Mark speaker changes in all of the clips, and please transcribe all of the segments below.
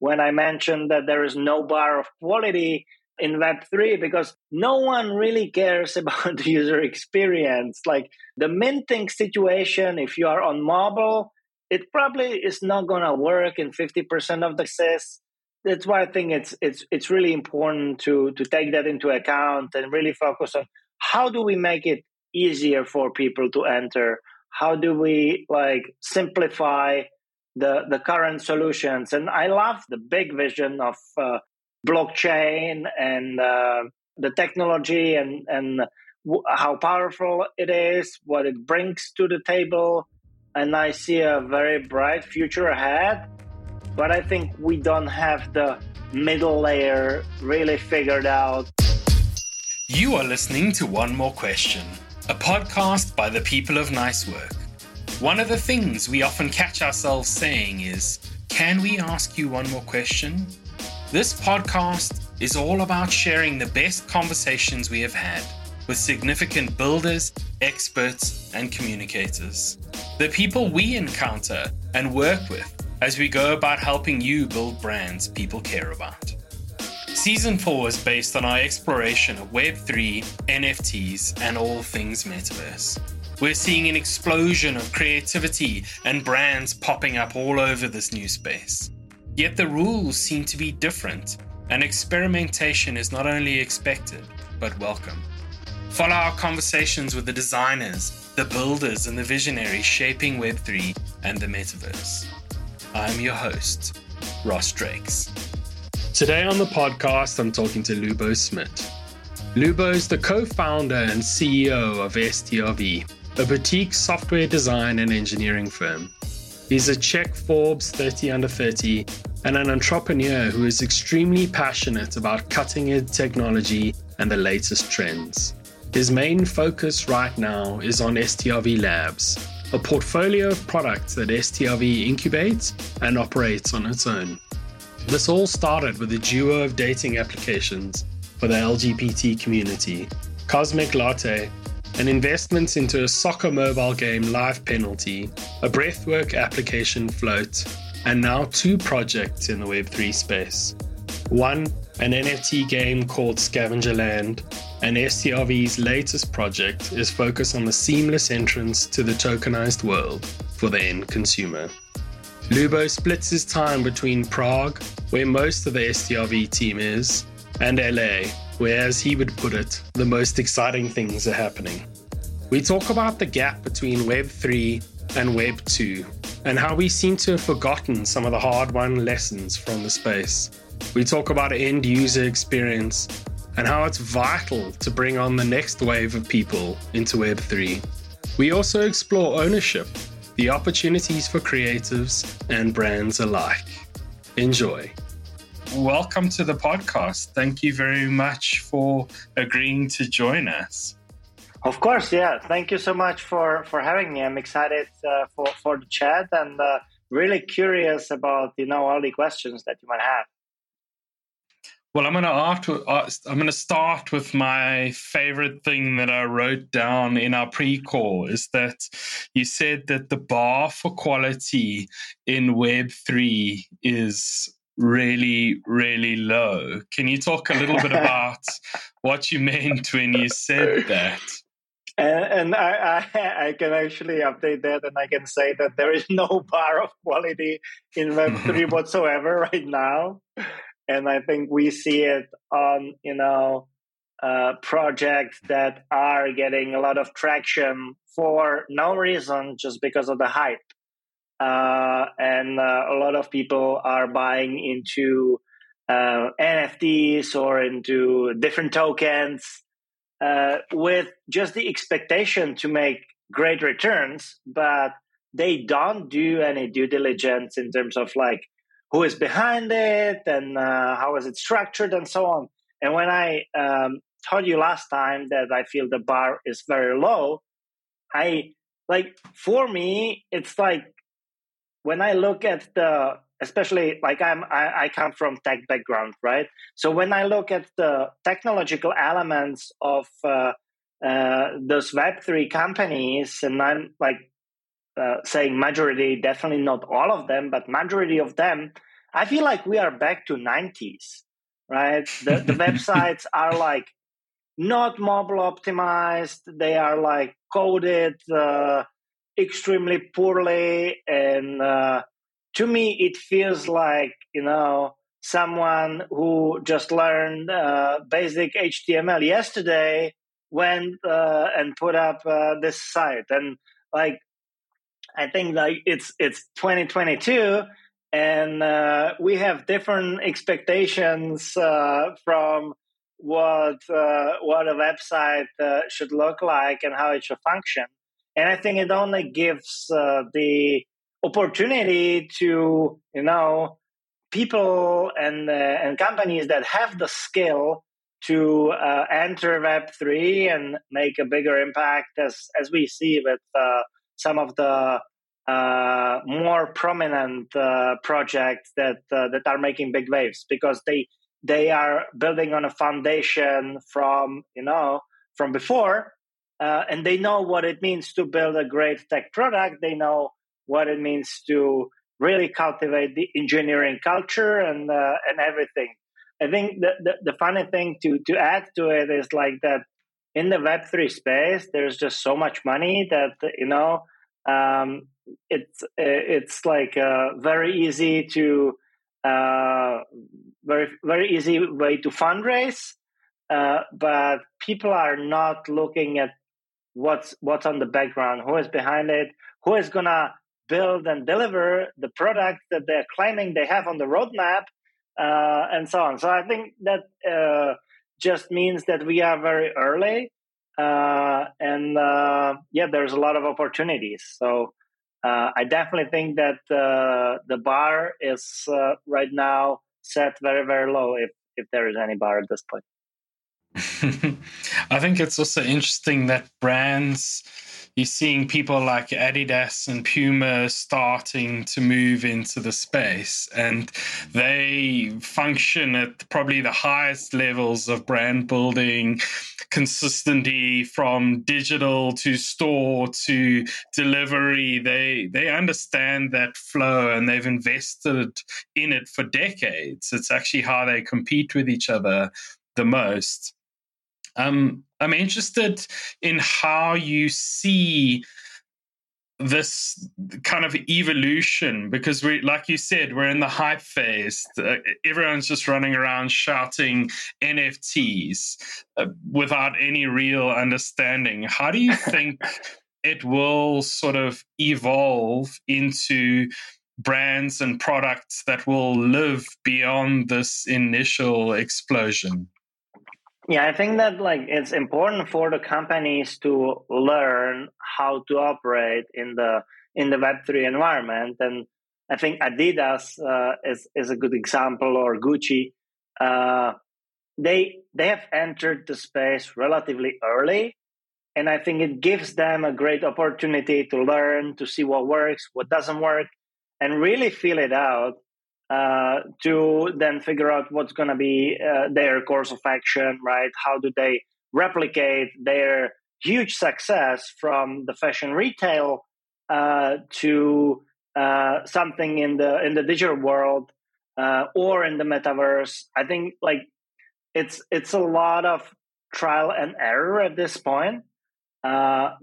Speaker 1: when I mentioned that there is no bar of quality in Web3 because no one really cares about the user experience. Like the minting situation, if you are on mobile, it probably is not going to work in 50% of the cases. That's why I think it's it's it's really important to to take that into account and really focus on how do we make it easier for people to enter? How do we like simplify the the current solutions? And I love the big vision of uh, blockchain and uh, the technology and and w- how powerful it is, what it brings to the table, and I see a very bright future ahead. But I think we don't have the middle layer really figured out.
Speaker 2: You are listening to One More Question, a podcast by the people of Nice Work. One of the things we often catch ourselves saying is, Can we ask you one more question? This podcast is all about sharing the best conversations we have had with significant builders, experts, and communicators. The people we encounter and work with as we go about helping you build brands people care about. Season 4 is based on our exploration of Web3, NFTs, and all things metaverse. We're seeing an explosion of creativity and brands popping up all over this new space. Yet the rules seem to be different, and experimentation is not only expected, but welcome. Follow our conversations with the designers, the builders, and the visionaries shaping Web3 and the metaverse. I'm your host, Ross Drakes. Today on the podcast, I'm talking to Lubo Smid. Lubo is the co founder and CEO of STRV, a boutique software design and engineering firm. He's a Czech Forbes 30 under 30 and an entrepreneur who is extremely passionate about cutting edge technology and the latest trends. His main focus right now is on STRV Labs, a portfolio of products that STRV incubates and operates on its own. This all started with a duo of dating applications for the LGBT community Cosmic Latte an investment into a soccer mobile game live penalty, a breathwork application float, and now two projects in the Web3 space. One, an NFT game called Scavenger Land, and STRV's latest project is focused on the seamless entrance to the tokenized world for the end consumer. Lubo splits his time between Prague, where most of the STRV team is, and LA, where, as he would put it, the most exciting things are happening. We talk about the gap between Web 3 and Web 2 and how we seem to have forgotten some of the hard won lessons from the space. We talk about end user experience and how it's vital to bring on the next wave of people into Web 3. We also explore ownership, the opportunities for creatives and brands alike. Enjoy welcome to the podcast. Thank you very much for agreeing to join us.
Speaker 1: Of course, yeah. Thank you so much for for having me. I'm excited uh, for for the chat and uh, really curious about you know all the questions that you might have.
Speaker 2: Well, I'm going to I'm going to start with my favorite thing that I wrote down in our pre-call is that you said that the bar for quality in Web three is really, really low. Can you talk a little bit about what you meant when you said that?
Speaker 1: And, and I, I, I, can actually update that and I can say that there is no bar of quality in Web3 whatsoever right now. And I think we see it on, you know, uh, projects that are getting a lot of traction for no reason, just because of the hype uh, and uh, a lot of people are buying into uh, NFTs or into different tokens uh, with just the expectation to make great returns, but they don't do any due diligence in terms of like who is behind it and uh, how is it structured and so on. And when I um, told you last time that I feel the bar is very low, I like for me, it's like when I look at the, especially like I'm, I, I come from tech background, right? So when I look at the technological elements of uh, uh, those Web three companies, and I'm like uh, saying majority, definitely not all of them, but majority of them I feel like we are back to 90s, right? The, the websites are like not mobile optimized. They are like coded uh, extremely poorly. And uh, to me, it feels like, you know, someone who just learned uh, basic HTML yesterday went uh, and put up uh, this site. And like, I think like it's it's 2022 and uh, we have different expectations uh, from what what a website should look like and how it should function. And I think it only gives uh, the opportunity to you know people and uh, and companies that have the skill to enter Web three and make a bigger impact, as as we see with some of the uh, more prominent uh, projects that uh, that are making big waves because they they are building on a foundation from you know from before uh, and they know what it means to build a great tech product. They know what it means to really cultivate the engineering culture and uh, and everything. I think the, the, the funny thing to to add to it is like that in the web3 space there's just so much money that you know um, it's it's like uh, very easy to uh, very very easy way to fundraise, uh, but people are not looking at what's what's on the background, who is behind it, who is gonna build and deliver the product that they're claiming they have on the roadmap, uh, and so on. So I think that uh, just means that we are very early uh, and uh, yeah, there's a lot of opportunities. So uh, I definitely think that uh, the bar is right now set very very low, if if there is any bar at this point.
Speaker 2: I think it's also interesting that brands you're seeing people like Adidas and Puma starting to move into the space, and they function at probably the highest levels of brand building consistently from digital to store to delivery. They they understand that flow and they've invested in it for decades. It's actually how they compete with each other the most. Um, I'm interested in how you see this kind of evolution because we like you said we're in the hype phase. Uh, everyone's just running around shouting nfts uh, without any real understanding. How do you think it will sort of evolve into brands and products that will live beyond this initial explosion
Speaker 1: yeah, I think that like it's important for the companies to learn how to operate in the in the Web three environment, and I think Adidas uh, is is a good example, or Gucci. Uh, they they have entered the space relatively early, and I think it gives them a great opportunity to learn, to see what works, what doesn't work, and really feel it out uh, to then figure out what's going to be uh, their course of action, right? How do they replicate their huge success from the fashion retail uh, to uh, something in the in the digital world uh, or in the metaverse? I think like it's it's a lot of trial and error at this point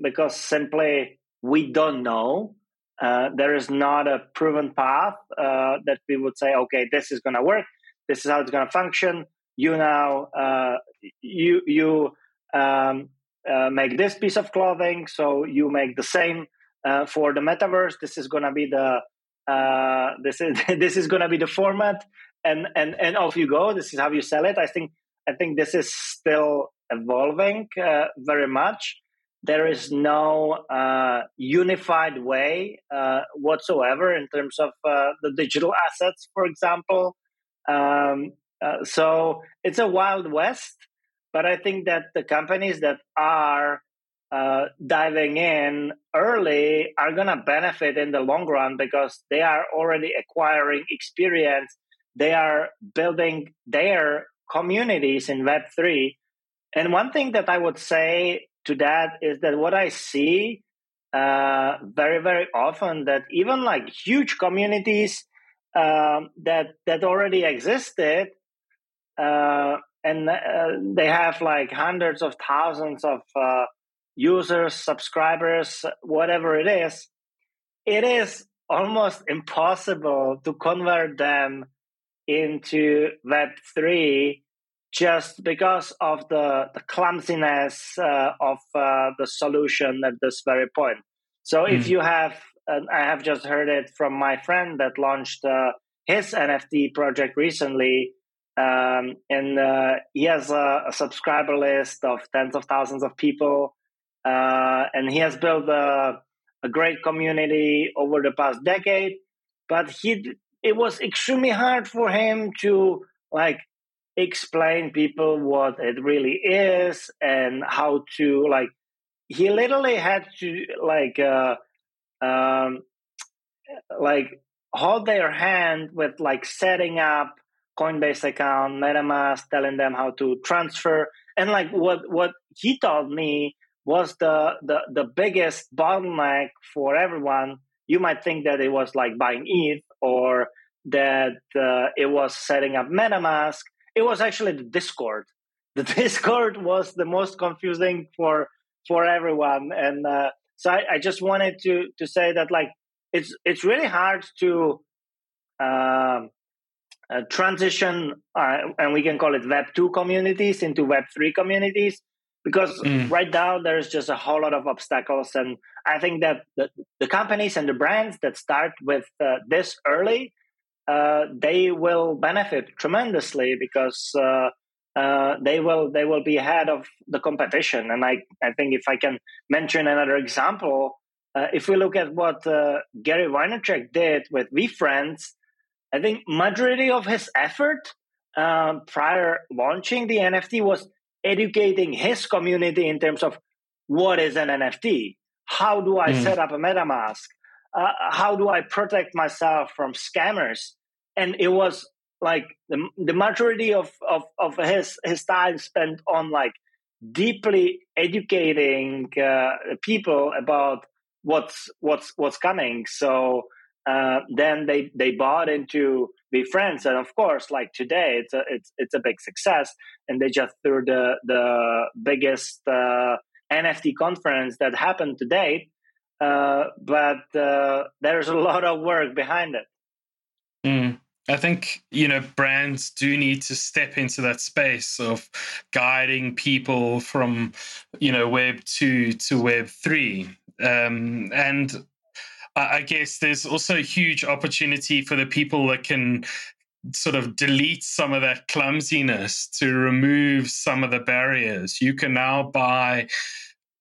Speaker 1: because simply we don't know uh, there is not a proven path uh, that we would say, okay, this is going to work. This is how it's going to function. You now uh, you you um, uh, make this piece of clothing, so you make the same uh, for the metaverse. This is going to be the this is this is going to be the format, and and and off you go. This is how you sell it. I think I think this is still evolving very much there is no uh, unified way uh, whatsoever in terms of uh, the digital assets, for example. Um, uh, so it's a wild west, but I think that the companies that are uh, diving in early are going to benefit in the long run because they are already acquiring experience. They are building their communities in Web3. And one thing that I would say to that is that what I see uh, very, very often that even like huge communities um, that that already existed, uh, and uh, they have like hundreds of thousands of uh, users, subscribers, whatever it is. It is almost impossible to convert them into Web three just because of the, the clumsiness uh, of uh, the solution at this very point. So mm. if you have, I have just heard it from my friend that launched uh, his NFT project recently, um, and uh, he has a, a, subscriber list of tens of thousands of people, uh, and he has built a, a great community over the past decade. But he, it was extremely hard for him to like explain people what it really is and how to like he literally had to like uh um like hold their hand with like setting up coinbase account metamask telling them how to transfer. And like what what he told me was the the the biggest bottleneck for everyone. You might think that it was like buying eth or that uh, it was setting up metamask it was actually the Discord. The Discord was the most confusing for for everyone, and uh, so I, I, just wanted to to say that like it's it's really hard to um, uh, transition, uh, and we can call it Web two communities into Web three communities because mm. right now there's just a whole lot of obstacles, and I think that the, the companies and the brands that start with uh, this early uh, they will benefit tremendously because uh, uh, they will they will be ahead of the competition. And I I think if I can mention another example, uh, if we look at what uh, Gary Vaynerchuk did with VeeFriends, I think majority of his effort um, prior launching the NFT was educating his community in terms of what is an NFT, how do I mm. set up a MetaMask, uh, how do I protect myself from scammers? And it was like the, the majority of, of, of his, his time spent on like deeply educating uh, people about what's what's what's coming. So uh, then they they bought into VeeFriends, and of course, like today, it's a it's it's a big success, and they just threw the the biggest uh, NFT conference that happened to date. Uh, but uh, there's a lot of work behind it.
Speaker 2: Mm. I think, you know, brands do need to step into that space of guiding people from, you know, web two to web three. Um, and I guess there's also a huge opportunity for the people that can sort of delete some of that clumsiness to remove some of the barriers. You can now buy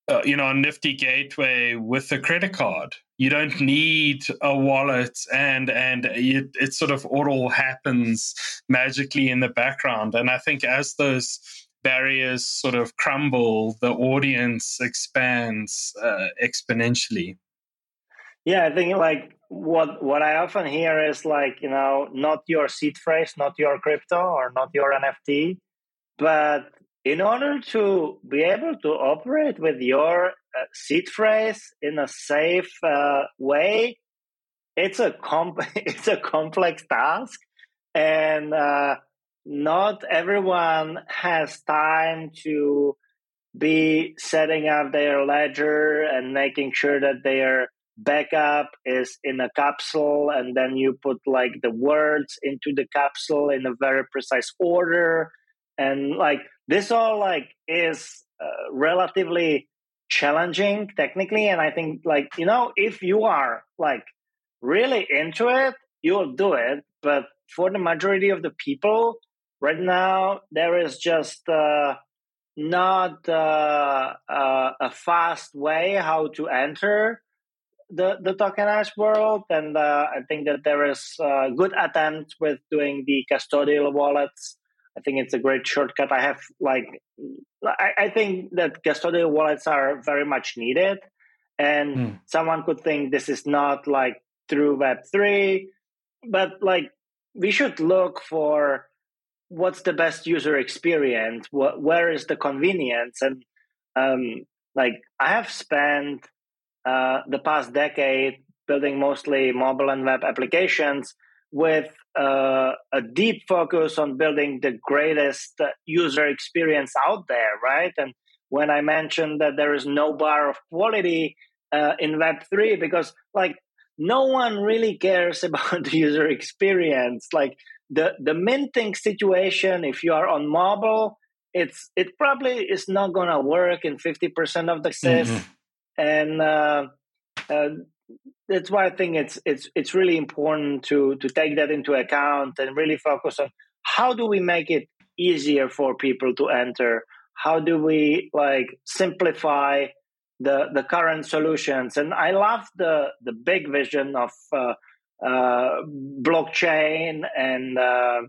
Speaker 2: uh, you know, a nifty gateway with a credit card. You don't need a wallet, and and it, it sort of all happens magically in the background. And I think as those barriers sort of crumble, the audience expands uh, exponentially.
Speaker 1: Yeah, I think like what what I often hear is like you know not your seed phrase, not your crypto or not your NFT, but in order to be able to operate with your uh, seed phrase in a safe uh, way, it's a comp- it's a complex task, and uh, not everyone has time to be setting up their ledger and making sure that their backup is in a capsule and then you put like the words into the capsule in a very precise order. And like this all like is uh, relatively challenging technically and i think like you know if you are like really into it you'll do it but for the majority of the people right now there is just uh, not uh, uh, a fast way how to enter the the tokenized world and uh, i think that there is a good attempt with doing the custodial wallets I think it's a great shortcut. I have like, I, I think that custodial wallets are very much needed. And mm. someone could think this is not like through Web3, but like we should look for what's the best user experience, what, where is the convenience. And um, like I have spent uh, the past decade building mostly mobile and web applications with uh, a deep focus on building the greatest user experience out there, right? And when I mentioned that there is no bar of quality uh, in Web3, because like no one really cares about the user experience. Like the, the minting situation, if you are on mobile, it's it probably is not going to work in 50% of the cases. Mm-hmm. And uh, uh, that's why I think it's it's it's really important to to take that into account and really focus on how do we make it easier for people to enter? How do we like simplify the the current solutions? And i love the the big vision of uh, uh, blockchain and uh,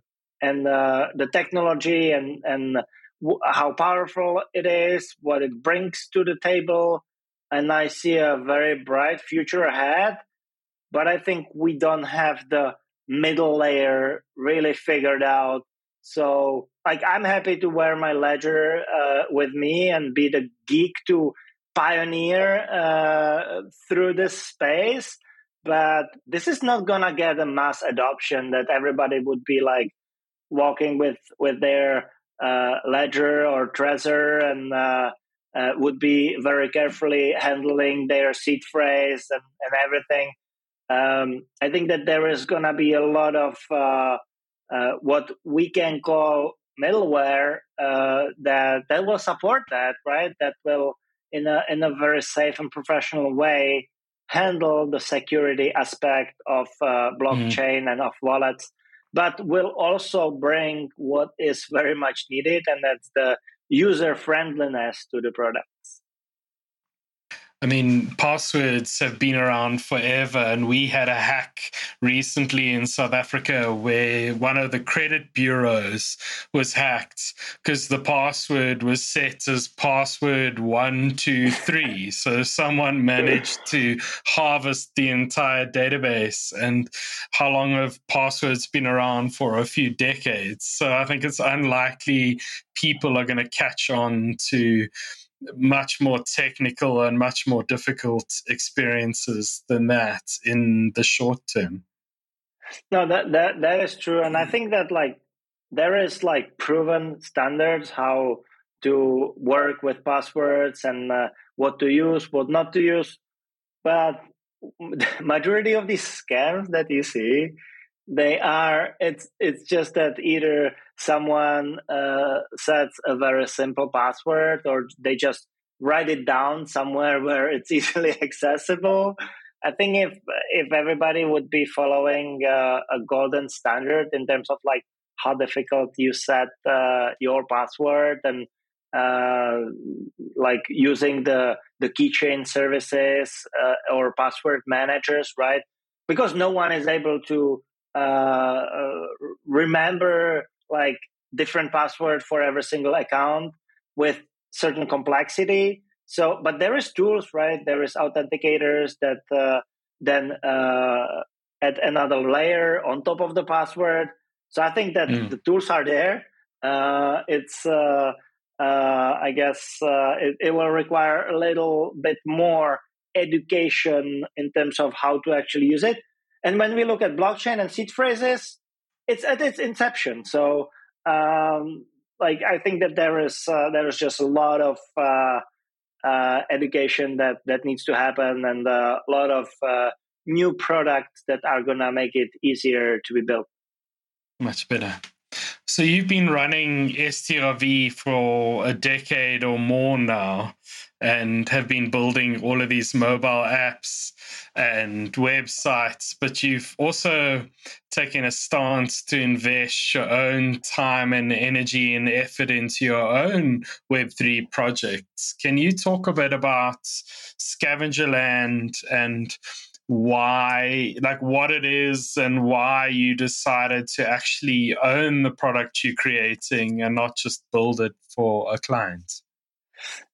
Speaker 1: and uh, the technology and and w- how powerful it is what it brings to the table and I see a very bright future ahead. But I think we don't have the middle layer really figured out. So, like, I'm happy to wear my ledger uh, with me and be the geek to pioneer uh, through this space. But this is not gonna get a mass adoption that everybody would be like walking with with their uh, ledger or Trezor and uh, would be very carefully handling their seed phrase and, and everything. Um, I think that there is going to be a lot of uh, uh, what we can call middleware uh, that that will support that, right? That will, in a in a very safe and professional way, handle the security aspect of uh, blockchain mm. and of wallets, but will also bring what is very much needed, and that's the user friendliness to the products.
Speaker 2: I mean, passwords have been around forever, and we had a hack recently in South Africa where one of the credit bureaus was hacked because the password was set as password one, two, three. so someone managed to harvest the entire database. And how long have passwords been around for? A few decades. So I think it's unlikely people are going to catch on to much more technical and much more difficult experiences than that in the short term.
Speaker 1: No, that that that is true, and I think that like there is like proven standards how to work with passwords and uh, what to use, what not to use, but majority of these scams that you see they are it's it's just that either someone uh, sets a very simple password or they just write it down somewhere where it's easily accessible. I think if if everybody would be following uh, a golden standard in terms of like how difficult you set uh, your password and uh, like using the the keychain services uh, or password managers right? Because no one is able to uh, remember like different password for every single account with certain complexity. So, but there is tools, right? There is authenticators that uh, then uh, add another layer on top of the password. So I think that mm. the tools are there. Uh, it's, uh, uh, I guess, uh, it, it, will require a little bit more education in terms of how to actually use it. And when we look at blockchain and seed phrases, it's at its inception. So, um, like, I think that there is uh, there is just a lot of uh, uh, education that that needs to happen, and a lot of uh, new products that are gonna make it easier to be built.
Speaker 2: Much better. So you've been running STRV for a decade or more now and have been building all of these mobile apps and websites, but you've also taken a stance to invest your own time and energy and effort into your own Web3 projects. Can you talk a bit about Scavenger Land and why like what it is and why you decided to actually own the product you're creating and not just build it for a client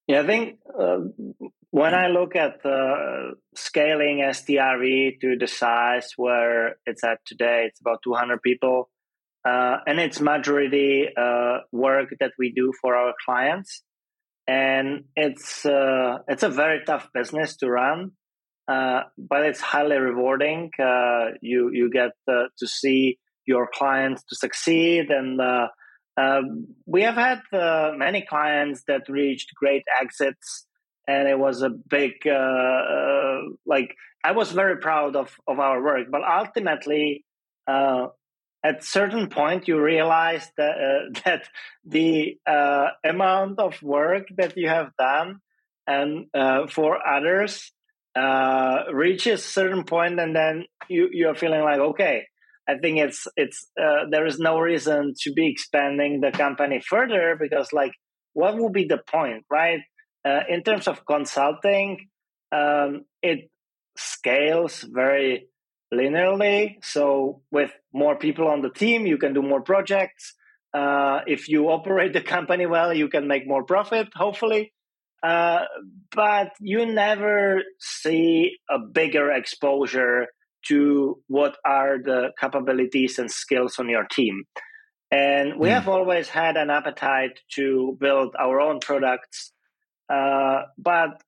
Speaker 1: yeah i think uh, when i look at uh, scaling strv to the size where it's at today it's about 200 people uh, and it's majority uh, work that we do for our clients and it's uh, it's a very tough business to run uh, but it's highly rewarding. You you get to see your clients to succeed, and um, we have had uh, many clients that reached great exits, and it was a big uh, like. I was very proud of of our work, but ultimately. at certain point, you realize that that the amount of work that you have done and for others uh, reaches certain point and then you you're feeling like okay i think it's it's uh, there is no reason to be expanding the company further because like what would be the point right? Uh, in terms of consulting um, it scales very linearly. So with more people on the team you can do more projects. Uh, if you operate the company well you can make more profit hopefully. Uh, but you never see a bigger exposure to what are the capabilities and skills on your team. And we mm. have always had an appetite to build our own products. Uh, but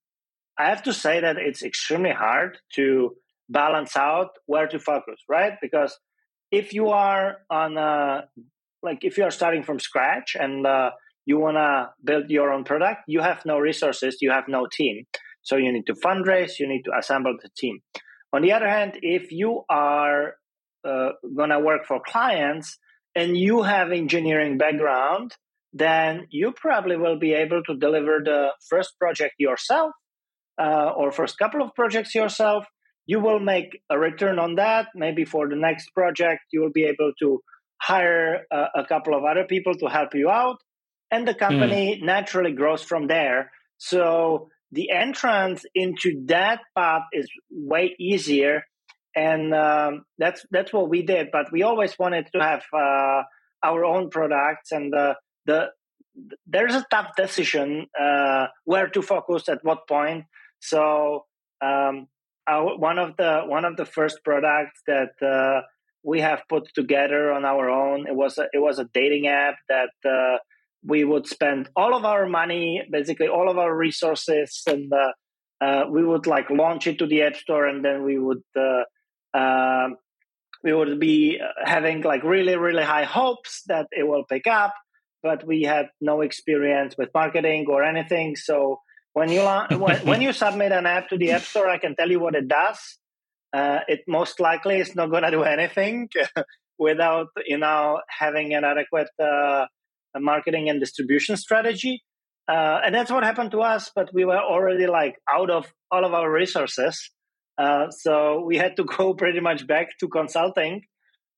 Speaker 1: I have to say that it's extremely hard to balance out where to focus, right? Because if you are on a, like if you are starting from scratch and uh, you want to build your own product, you have no resources, you have no team. So you need to fundraise, you need to assemble the team. On the other hand, if you are uh, going to work for clients and you have engineering background, then you probably will be able to deliver the first project yourself uh, or first couple of projects yourself. You will make a return on that. Maybe for the next project, you will be able to hire a, a couple of other people to help you out and the company mm. naturally grows from there. So the entrance into that path is way easier, and um, that's that's what we did. But we always wanted to have uh, our own products, and the the there's a tough decision uh, where to focus at what point. So um, our, one of the one of the first products that uh, we have put together on our own it was a, it was a dating app that uh, we would spend all of our money, basically all of our resources, and uh, uh, we would like launch it to the App Store, and then we would uh, um, we would be having like really really high hopes that it will pick up, but we had no experience with marketing or anything. So when you when, when you submit an app to the App Store, I can tell you what it does. Uh, it most likely is not going to do anything without you know having an adequate uh, marketing and distribution strategy. Uh, and that's what happened to us, but we were already like out of all of our resources. Uh, so we had to go pretty much back to consulting.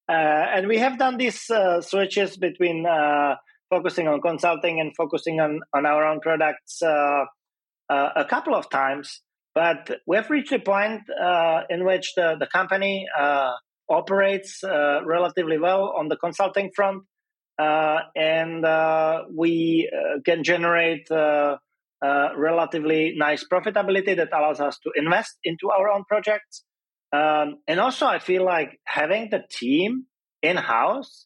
Speaker 1: Uh, and we have done these uh, switches between uh, focusing on consulting and focusing on, on our own products a couple of times. But we have reached a point in which the, the company operates relatively well on the consulting front and uh, we uh, can generate relatively nice profitability that allows us to invest into our own projects. Um, and also, I feel like having the team in house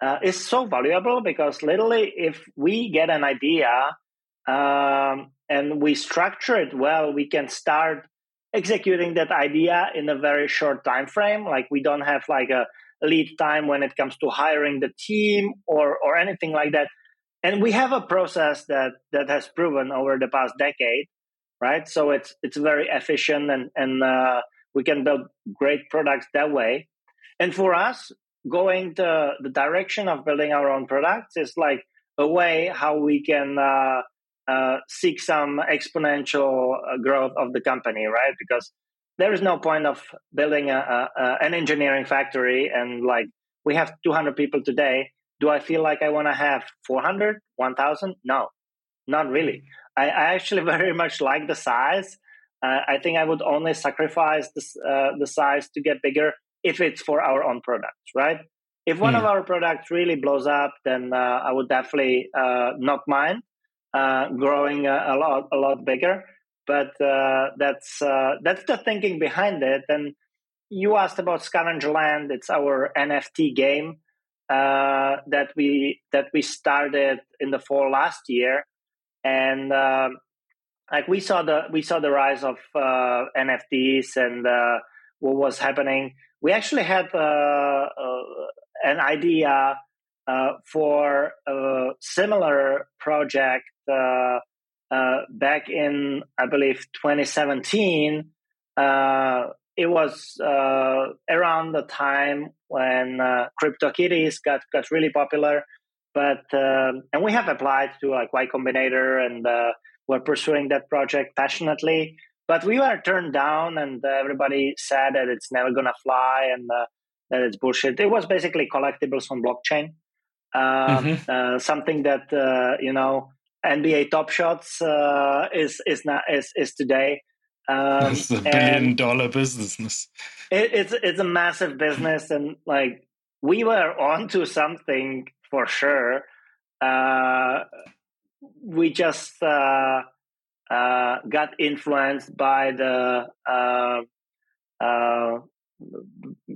Speaker 1: uh, is so valuable because literally, if we get an idea um, and we structure it well, we can start executing that idea in a very short time frame. Like we don't have like a lead time when it comes to hiring the team or or anything like that. And we have a process that that has proven over the past decade right? So it's it's very efficient and and uh, we can build great products that way. And for us going the the direction of building our own products is like a way how we can uh, uh, seek some exponential uh, growth of the company right? Because there is no point of building a, a, a, an engineering factory and like we have 200 people today. Do i feel like i want to have 400 1000 no not really. I, I, actually very much like the size. Uh, i think i would only sacrifice this, uh, the size to get bigger if it's for our own products right? If one mm. of our products really blows up then uh, i would definitely uh, not mind uh, growing a lot a lot bigger but uh, that's uh, that's the thinking behind it. And you asked about Scavenger Land. It's our NFT game uh, that we that we started in the fall last year, and um, like we saw the we saw the rise of uh, NFTs and what was happening. We actually had an idea uh, for a similar project uh, back in, I believe, 2017. it was around the time when CryptoKitties got got really popular, but um, and we have applied to like Y Combinator and were pursuing that project passionately. But we were turned down, and uh, everybody said that it's never gonna fly and uh, that it's bullshit. It was basically collectibles on blockchain, uh, mm-hmm. Uh, something that uh, you know NBA Top Shots uh, is is not is is today.
Speaker 2: Um, it's a billion dollar business.
Speaker 1: It, it's it's a massive business, and like we were onto something for sure. Uh, we just uh, uh, got influenced by the uh, uh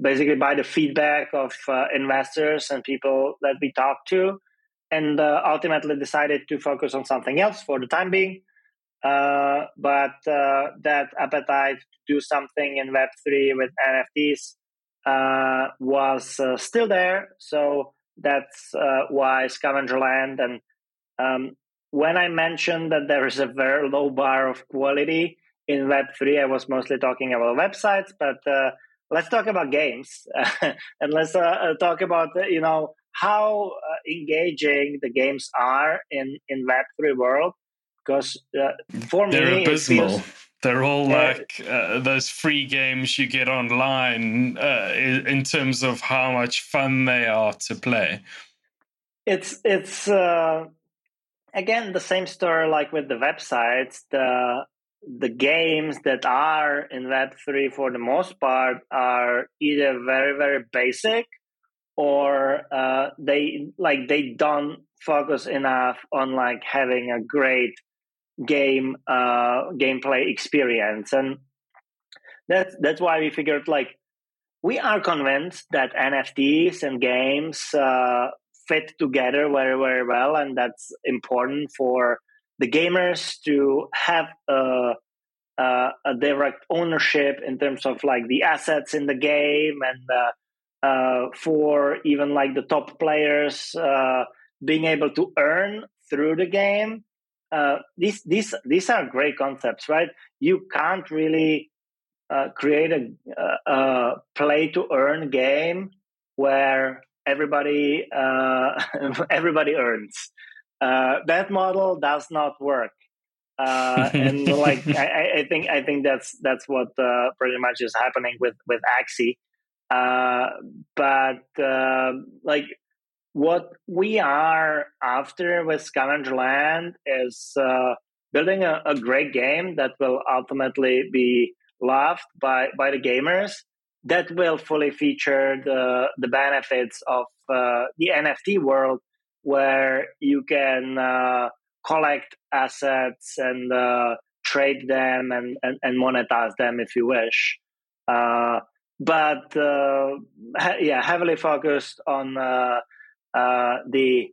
Speaker 1: basically by the feedback of uh, investors and people that we talked to, and uh, ultimately decided to focus on something else for the time being. but that appetite to do something in Web three with NFTs was still there. So that's why Scavengerland and um, when I mentioned that there is a very low bar of quality in Web3, I was mostly talking about websites, but uh, let's talk about games and let's uh, uh talk about, uh, you know, how uh, engaging the games are in, in Web3 world. Because uh, for
Speaker 2: They're
Speaker 1: me,
Speaker 2: abysmal. They're all like uh, those free games you get online uh, in terms of how much fun they are to play.
Speaker 1: It's it's uh, again the same story like with the websites the the games that are in web3 for the most part are either very very basic or uh, they like they don't focus enough on like having a great game uh, gameplay experience. And that's that's why we figured like we are convinced that nfts and games uh, fit together very very well and that's important for the gamers to have a, a, a direct ownership in terms of like the assets in the game and uh, uh, for even like the top players uh, being able to earn through the game uh, these these these are great concepts right you can't really uh, create a, a play to earn game where everybody uh, everybody earns. Uh, that model does not work. Uh, and like I, I, think I think that's that's what uh, pretty much is happening with with Axie. Uh, but um, like what we are after with Scavenger Land is uh, building a, a great game that will ultimately be loved by by the gamers that will fully feature the the benefits of uh, the NFT world, where you can uh, collect assets and uh, trade them and, and, and, monetize them if you wish. Uh, but uh, yeah, heavily focused on uh, the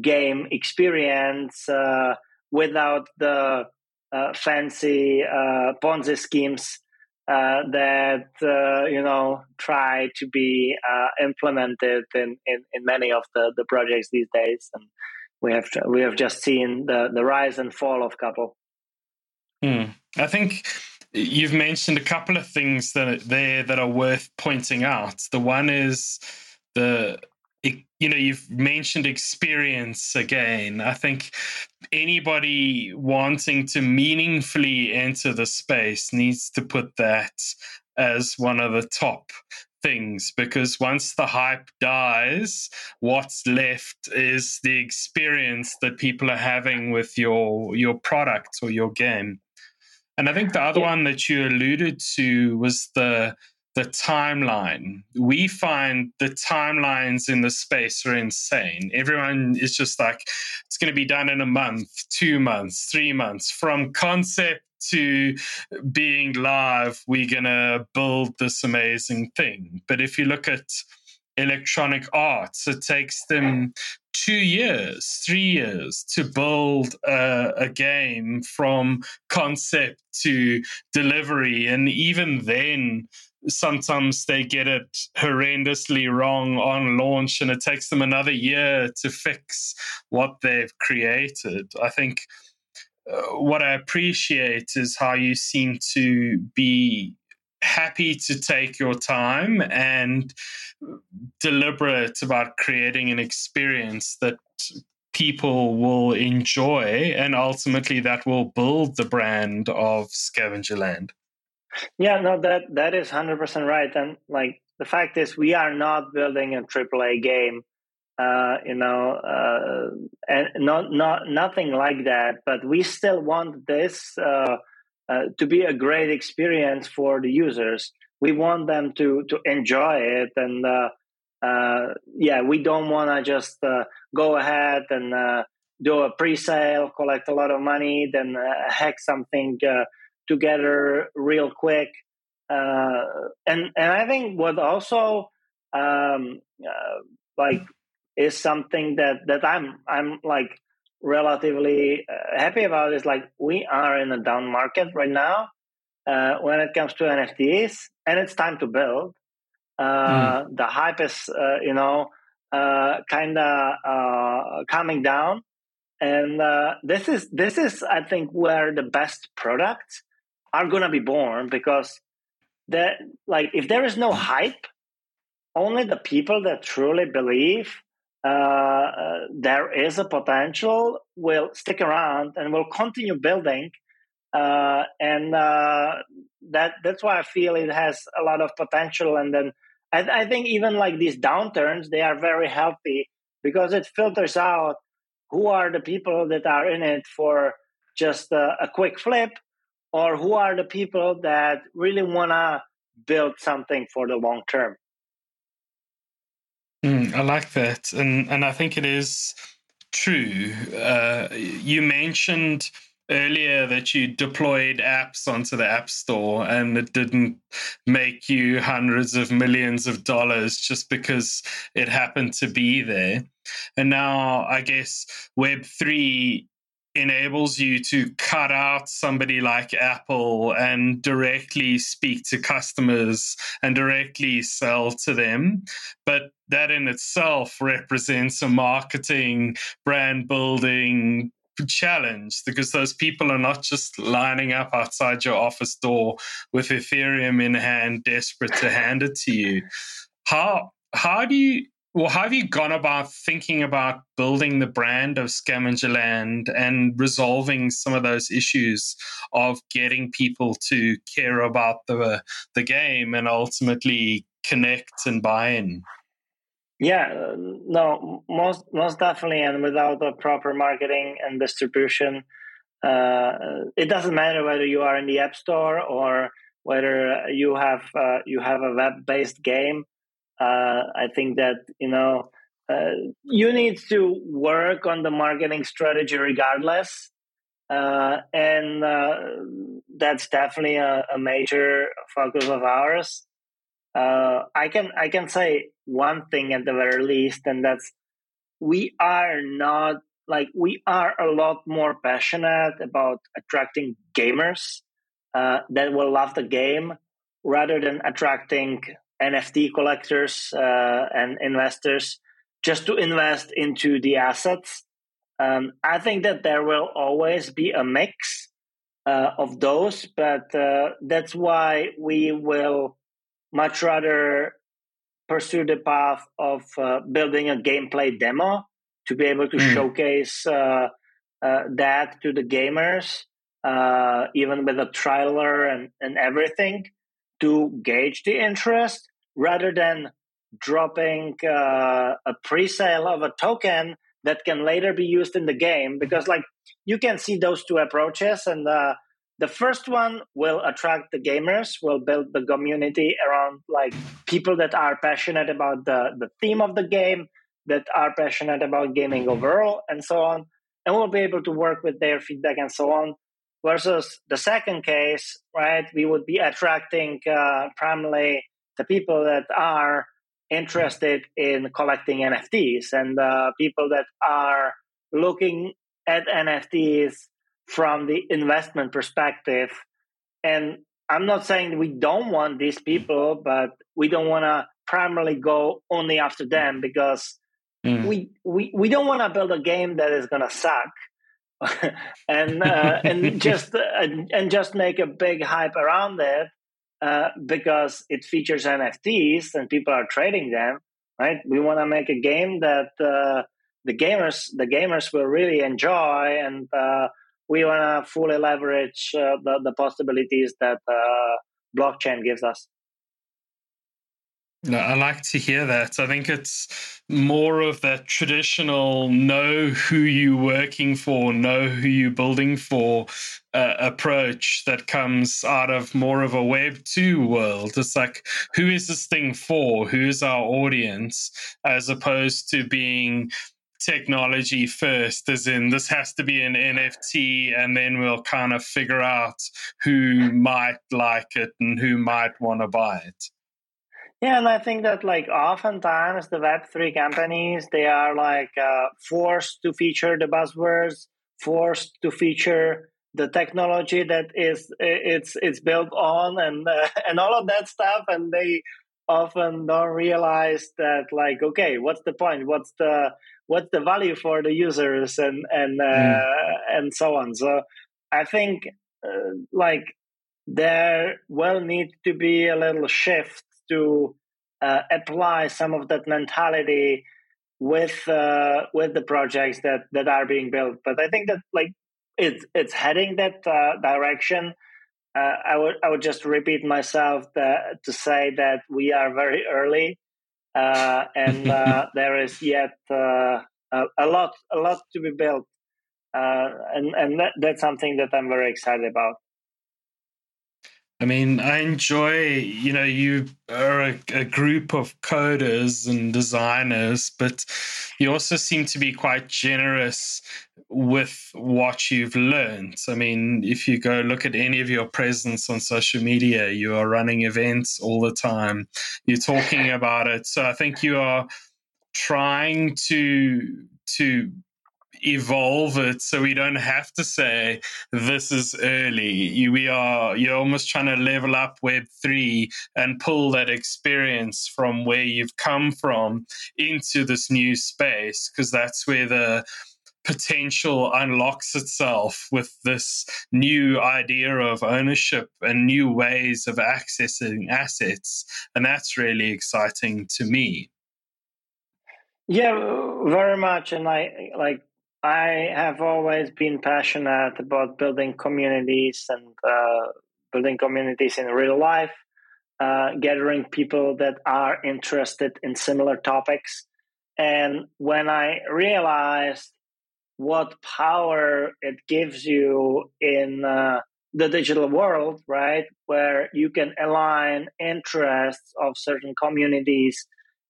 Speaker 1: game experience without the fancy Ponzi schemes uh, that uh, you know try to be uh, implemented in, in, in, many of the, the projects these days, and we have we have just seen the, the rise and fall of couple.
Speaker 2: Mm. I think you've mentioned a couple of things that there that are worth pointing out. The one is the you know you've mentioned experience again i think anybody wanting to meaningfully enter the space needs to put that as one of the top things because once the hype dies what's left is the experience that people are having with your your product or your game and i think the other yeah. one that you alluded to was the the timeline. We find the timelines in the space are insane. Everyone is just like, it's going to be done in a month, two months, three months. From concept to being live, we're going to build this amazing thing. But if you look at electronic arts, it takes them two years, three years to build a, a, game from concept to delivery. And even then, sometimes they get it horrendously wrong on launch and it takes them another year to fix what they've created. I think. Uh, what I appreciate is how you seem to be happy to take your time and deliberate about creating an experience that people will enjoy and ultimately that will build the brand of scavenger land
Speaker 1: yeah no that that is 100% right and like the fact is we are not building a aaa game uh, you know, uh, and not not nothing like that. But we still want this uh, uh, to be a great experience for the users. We want them to to enjoy it, and uh, uh, yeah, we don't want to just uh, go ahead and uh, do a pre-sale, collect a lot of money, then hack something together real quick. and and I think what also um, like is something that that I'm I'm like relatively uh, happy about is like we are in a down market right now uh, when it comes to NFTs, and it's time to build. Uh, mm. The hype is, uh, you know, uh, kind of uh, coming down, and this is this is I think where the best products are gonna be born because that like if there is no hype, only the people that truly believe uh, uh, there is a potential will stick around and will continue building uh, and uh, that that's why I feel it has a lot of potential. And then I, I, think even like these downturns, they are very healthy because it filters out who are the people that are in it for just a, a quick flip, or who are the people that really want to build something for the long term.
Speaker 2: Mm, I like that, and and I think it is true. Uh, you mentioned earlier that you deployed apps onto the App Store and it didn't make you hundreds of millions of dollars just because it happened to be there. And now I guess Web3 enables you to cut out somebody like Apple and directly speak to customers and directly sell to them. But that in itself represents a marketing, brand building challenge because those people are not just lining up outside your office door with Ethereum in hand, desperate to hand it to you. How how do you well, how have you gone about thinking about building the brand of Scavenger Land and resolving some of those issues of getting people to care about the the game and ultimately connect and buy in?
Speaker 1: Yeah, no, most most definitely, and without the proper marketing and distribution, uh, it doesn't matter whether you are in the App Store or whether you have uh, you have a web based game. Uh, I think that you know uh, you need to work on the marketing strategy regardless, uh, and that's definitely a, a major focus of ours. Uh, I can I can say one thing at the very least, and that's we are not like we are a lot more passionate about attracting gamers uh, that will love the game rather than attracting NFT collectors uh, and investors just to invest into the assets. Um, I think that there will always be a mix uh, of those, but uh, that's why we will much rather pursue the path of uh, building a gameplay demo to be able to mm. showcase uh, uh, that to the gamers, uh, even with a trailer and, and everything, to gauge the interest rather than dropping uh, a pre-sale of a token that can later be used in the game. Because like you can see those two approaches and uh, the first one will attract the gamers will build the community around like people that are passionate about the, the theme of the game that are passionate about gaming overall and so on and we'll be able to work with their feedback and so on. Versus the second case right we would be attracting uh, primarily the people that are interested in collecting NFTs and uh, people that are looking at NFTs from the investment perspective. And I'm not saying we don't want these people, but we don't want to primarily go only after them because mm. we, we we don't want to build a game that is going to suck. and uh, and just uh, and just make a big hype around it uh, because it features NFTs and people are trading them, right? We want to make a game that uh, the gamers the gamers will really enjoy, and uh, we want to fully leverage uh, the the possibilities that uh, blockchain gives us.
Speaker 2: I like to hear that. I think it's more of that traditional know who you're working for, know who you're building for uh, approach that comes out of more of a Web 2 world. It's like, who is this thing for? Who's our audience? As opposed to being technology first, as in this has to be an NFT, and then we'll kind of figure out who might like it and who might want to buy it.
Speaker 1: Yeah, and I think that like oftentimes the Web three companies they are like uh, forced to feature the buzzwords, forced to feature the technology that is it's it's built on, and uh, and all of that stuff, and they often don't realize that like okay, what's the point? What's the what's the value for the users and and uh, mm. and so on. So I think uh, like there will need to be a little shift to uh, apply some of that mentality with uh, with the projects that that are being built. But I think that like it's it's heading that uh, direction. Uh, I would I would just repeat myself that, to say that we are very early, uh, and uh, there is yet a, a, lot a lot to be built, and and that, that's something that I'm very excited about.
Speaker 2: I mean, I enjoy, you know, you are a, a, group of coders and designers, but you also seem to be quite generous with what you've learned. I mean, if you go look at any of your presence on social media, you are running events all the time, you're talking about it. So I think you are trying to to evolve it so we don't have to say this is early. We are you're almost trying to level up web 3 and pull that experience from where you've come from into this new space because that's where the potential unlocks itself with this new idea of ownership and new ways of accessing assets and that's really exciting to me.
Speaker 1: Yeah very much and i like I have always been passionate about building communities and uh, building communities in real life, uh, gathering people that are interested in similar topics. And when I realized what power it gives you in uh, the digital world, right, where you can align interests of certain communities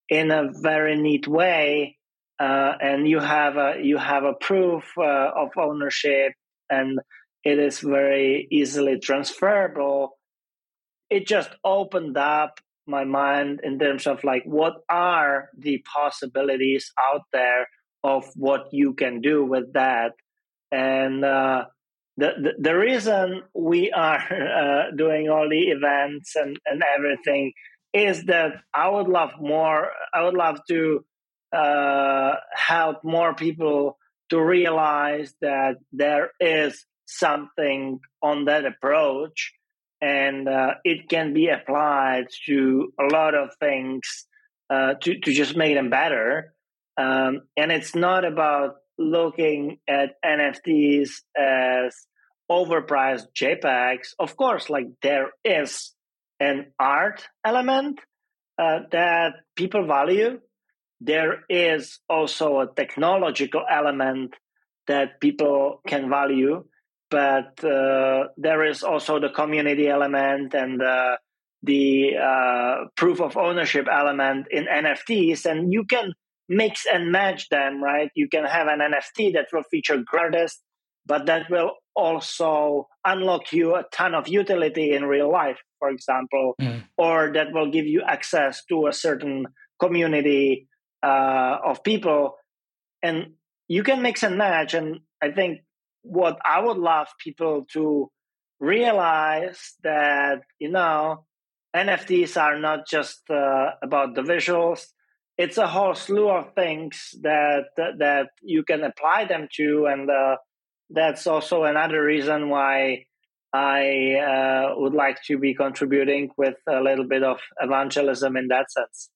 Speaker 1: in a very neat way uh, and you have a you have a proof uh, of ownership and it is very easily transferable it just opened up my mind in terms of like what are the possibilities out there of what you can do with that and uh, the, the, the reason we are uh, doing all the events and, and everything is that I would love more. I would love to uh, help more people to realize that there is something on that approach and uh, it can be applied to a lot of things uh, to, to just make them better. Um, and it's not about looking at NFTs as overpriced JPEGs. Of course, like there is an art element uh, that people value, there is also a technological element that people can value, but uh, there is also the community element and uh, the uh, proof of ownership element in NFTs, and you can mix and match them, right? You can have an NFT that will feature artists, but that will also unlock you a ton of utility in real life, for example, mm. or that will give you access to a certain community uh, of people, and you can mix and match. And I think what I would love people to realize that you know NFTs are not just uh, about the visuals. It's a whole slew of things that that you can apply them to, and uh, that's also another reason why I uh, would like to be contributing with a little bit of evangelism in that sense.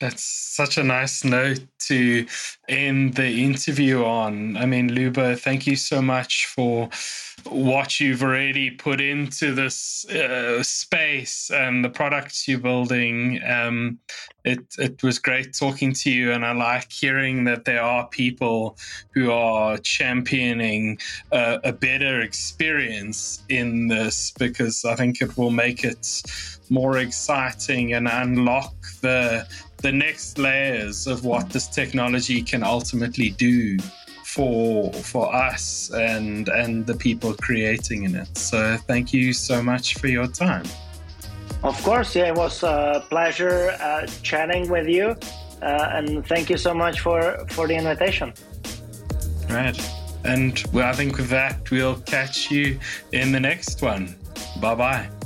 Speaker 2: That's such a nice note to end the interview on. I mean, Lubo, thank you so much for what you've already put into this uh, space and the products you're building. Um, it it was great talking to you, and I like hearing that there are people who are championing a, a better experience in this because I think it will make it more exciting and unlock the the next layers of what this technology can ultimately do for for us and and the people creating in it. So thank you so much for your time.
Speaker 1: Of course, yeah, it was a pleasure uh, chatting with you, uh, and thank you so much for for the invitation.
Speaker 2: Right, and well, I think with that we'll catch you in the next one. Bye bye.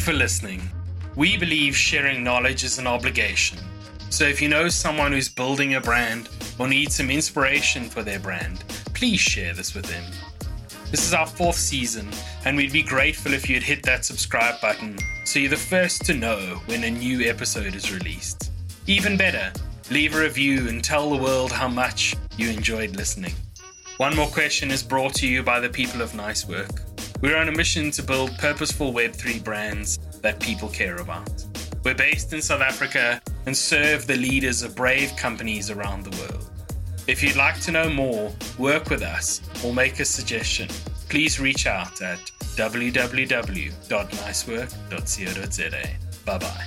Speaker 2: You for listening. We believe sharing knowledge is an obligation. So if you know someone who's building a brand or needs some inspiration for their brand, please share this with them. This is our fourth season, and we'd be grateful if you'd hit that subscribe button so you're the first to know when a new episode is released. Even better, leave a review and tell the world how much you enjoyed listening. One More Question is brought to you by the people of Nice Work. We're on a mission to build purposeful Web3 brands that people care about. We're based in South Africa and serve the leaders of brave companies around the world. If you'd like to know more, work with us, or make a suggestion, please reach out at www.nicework.co.za. Bye bye.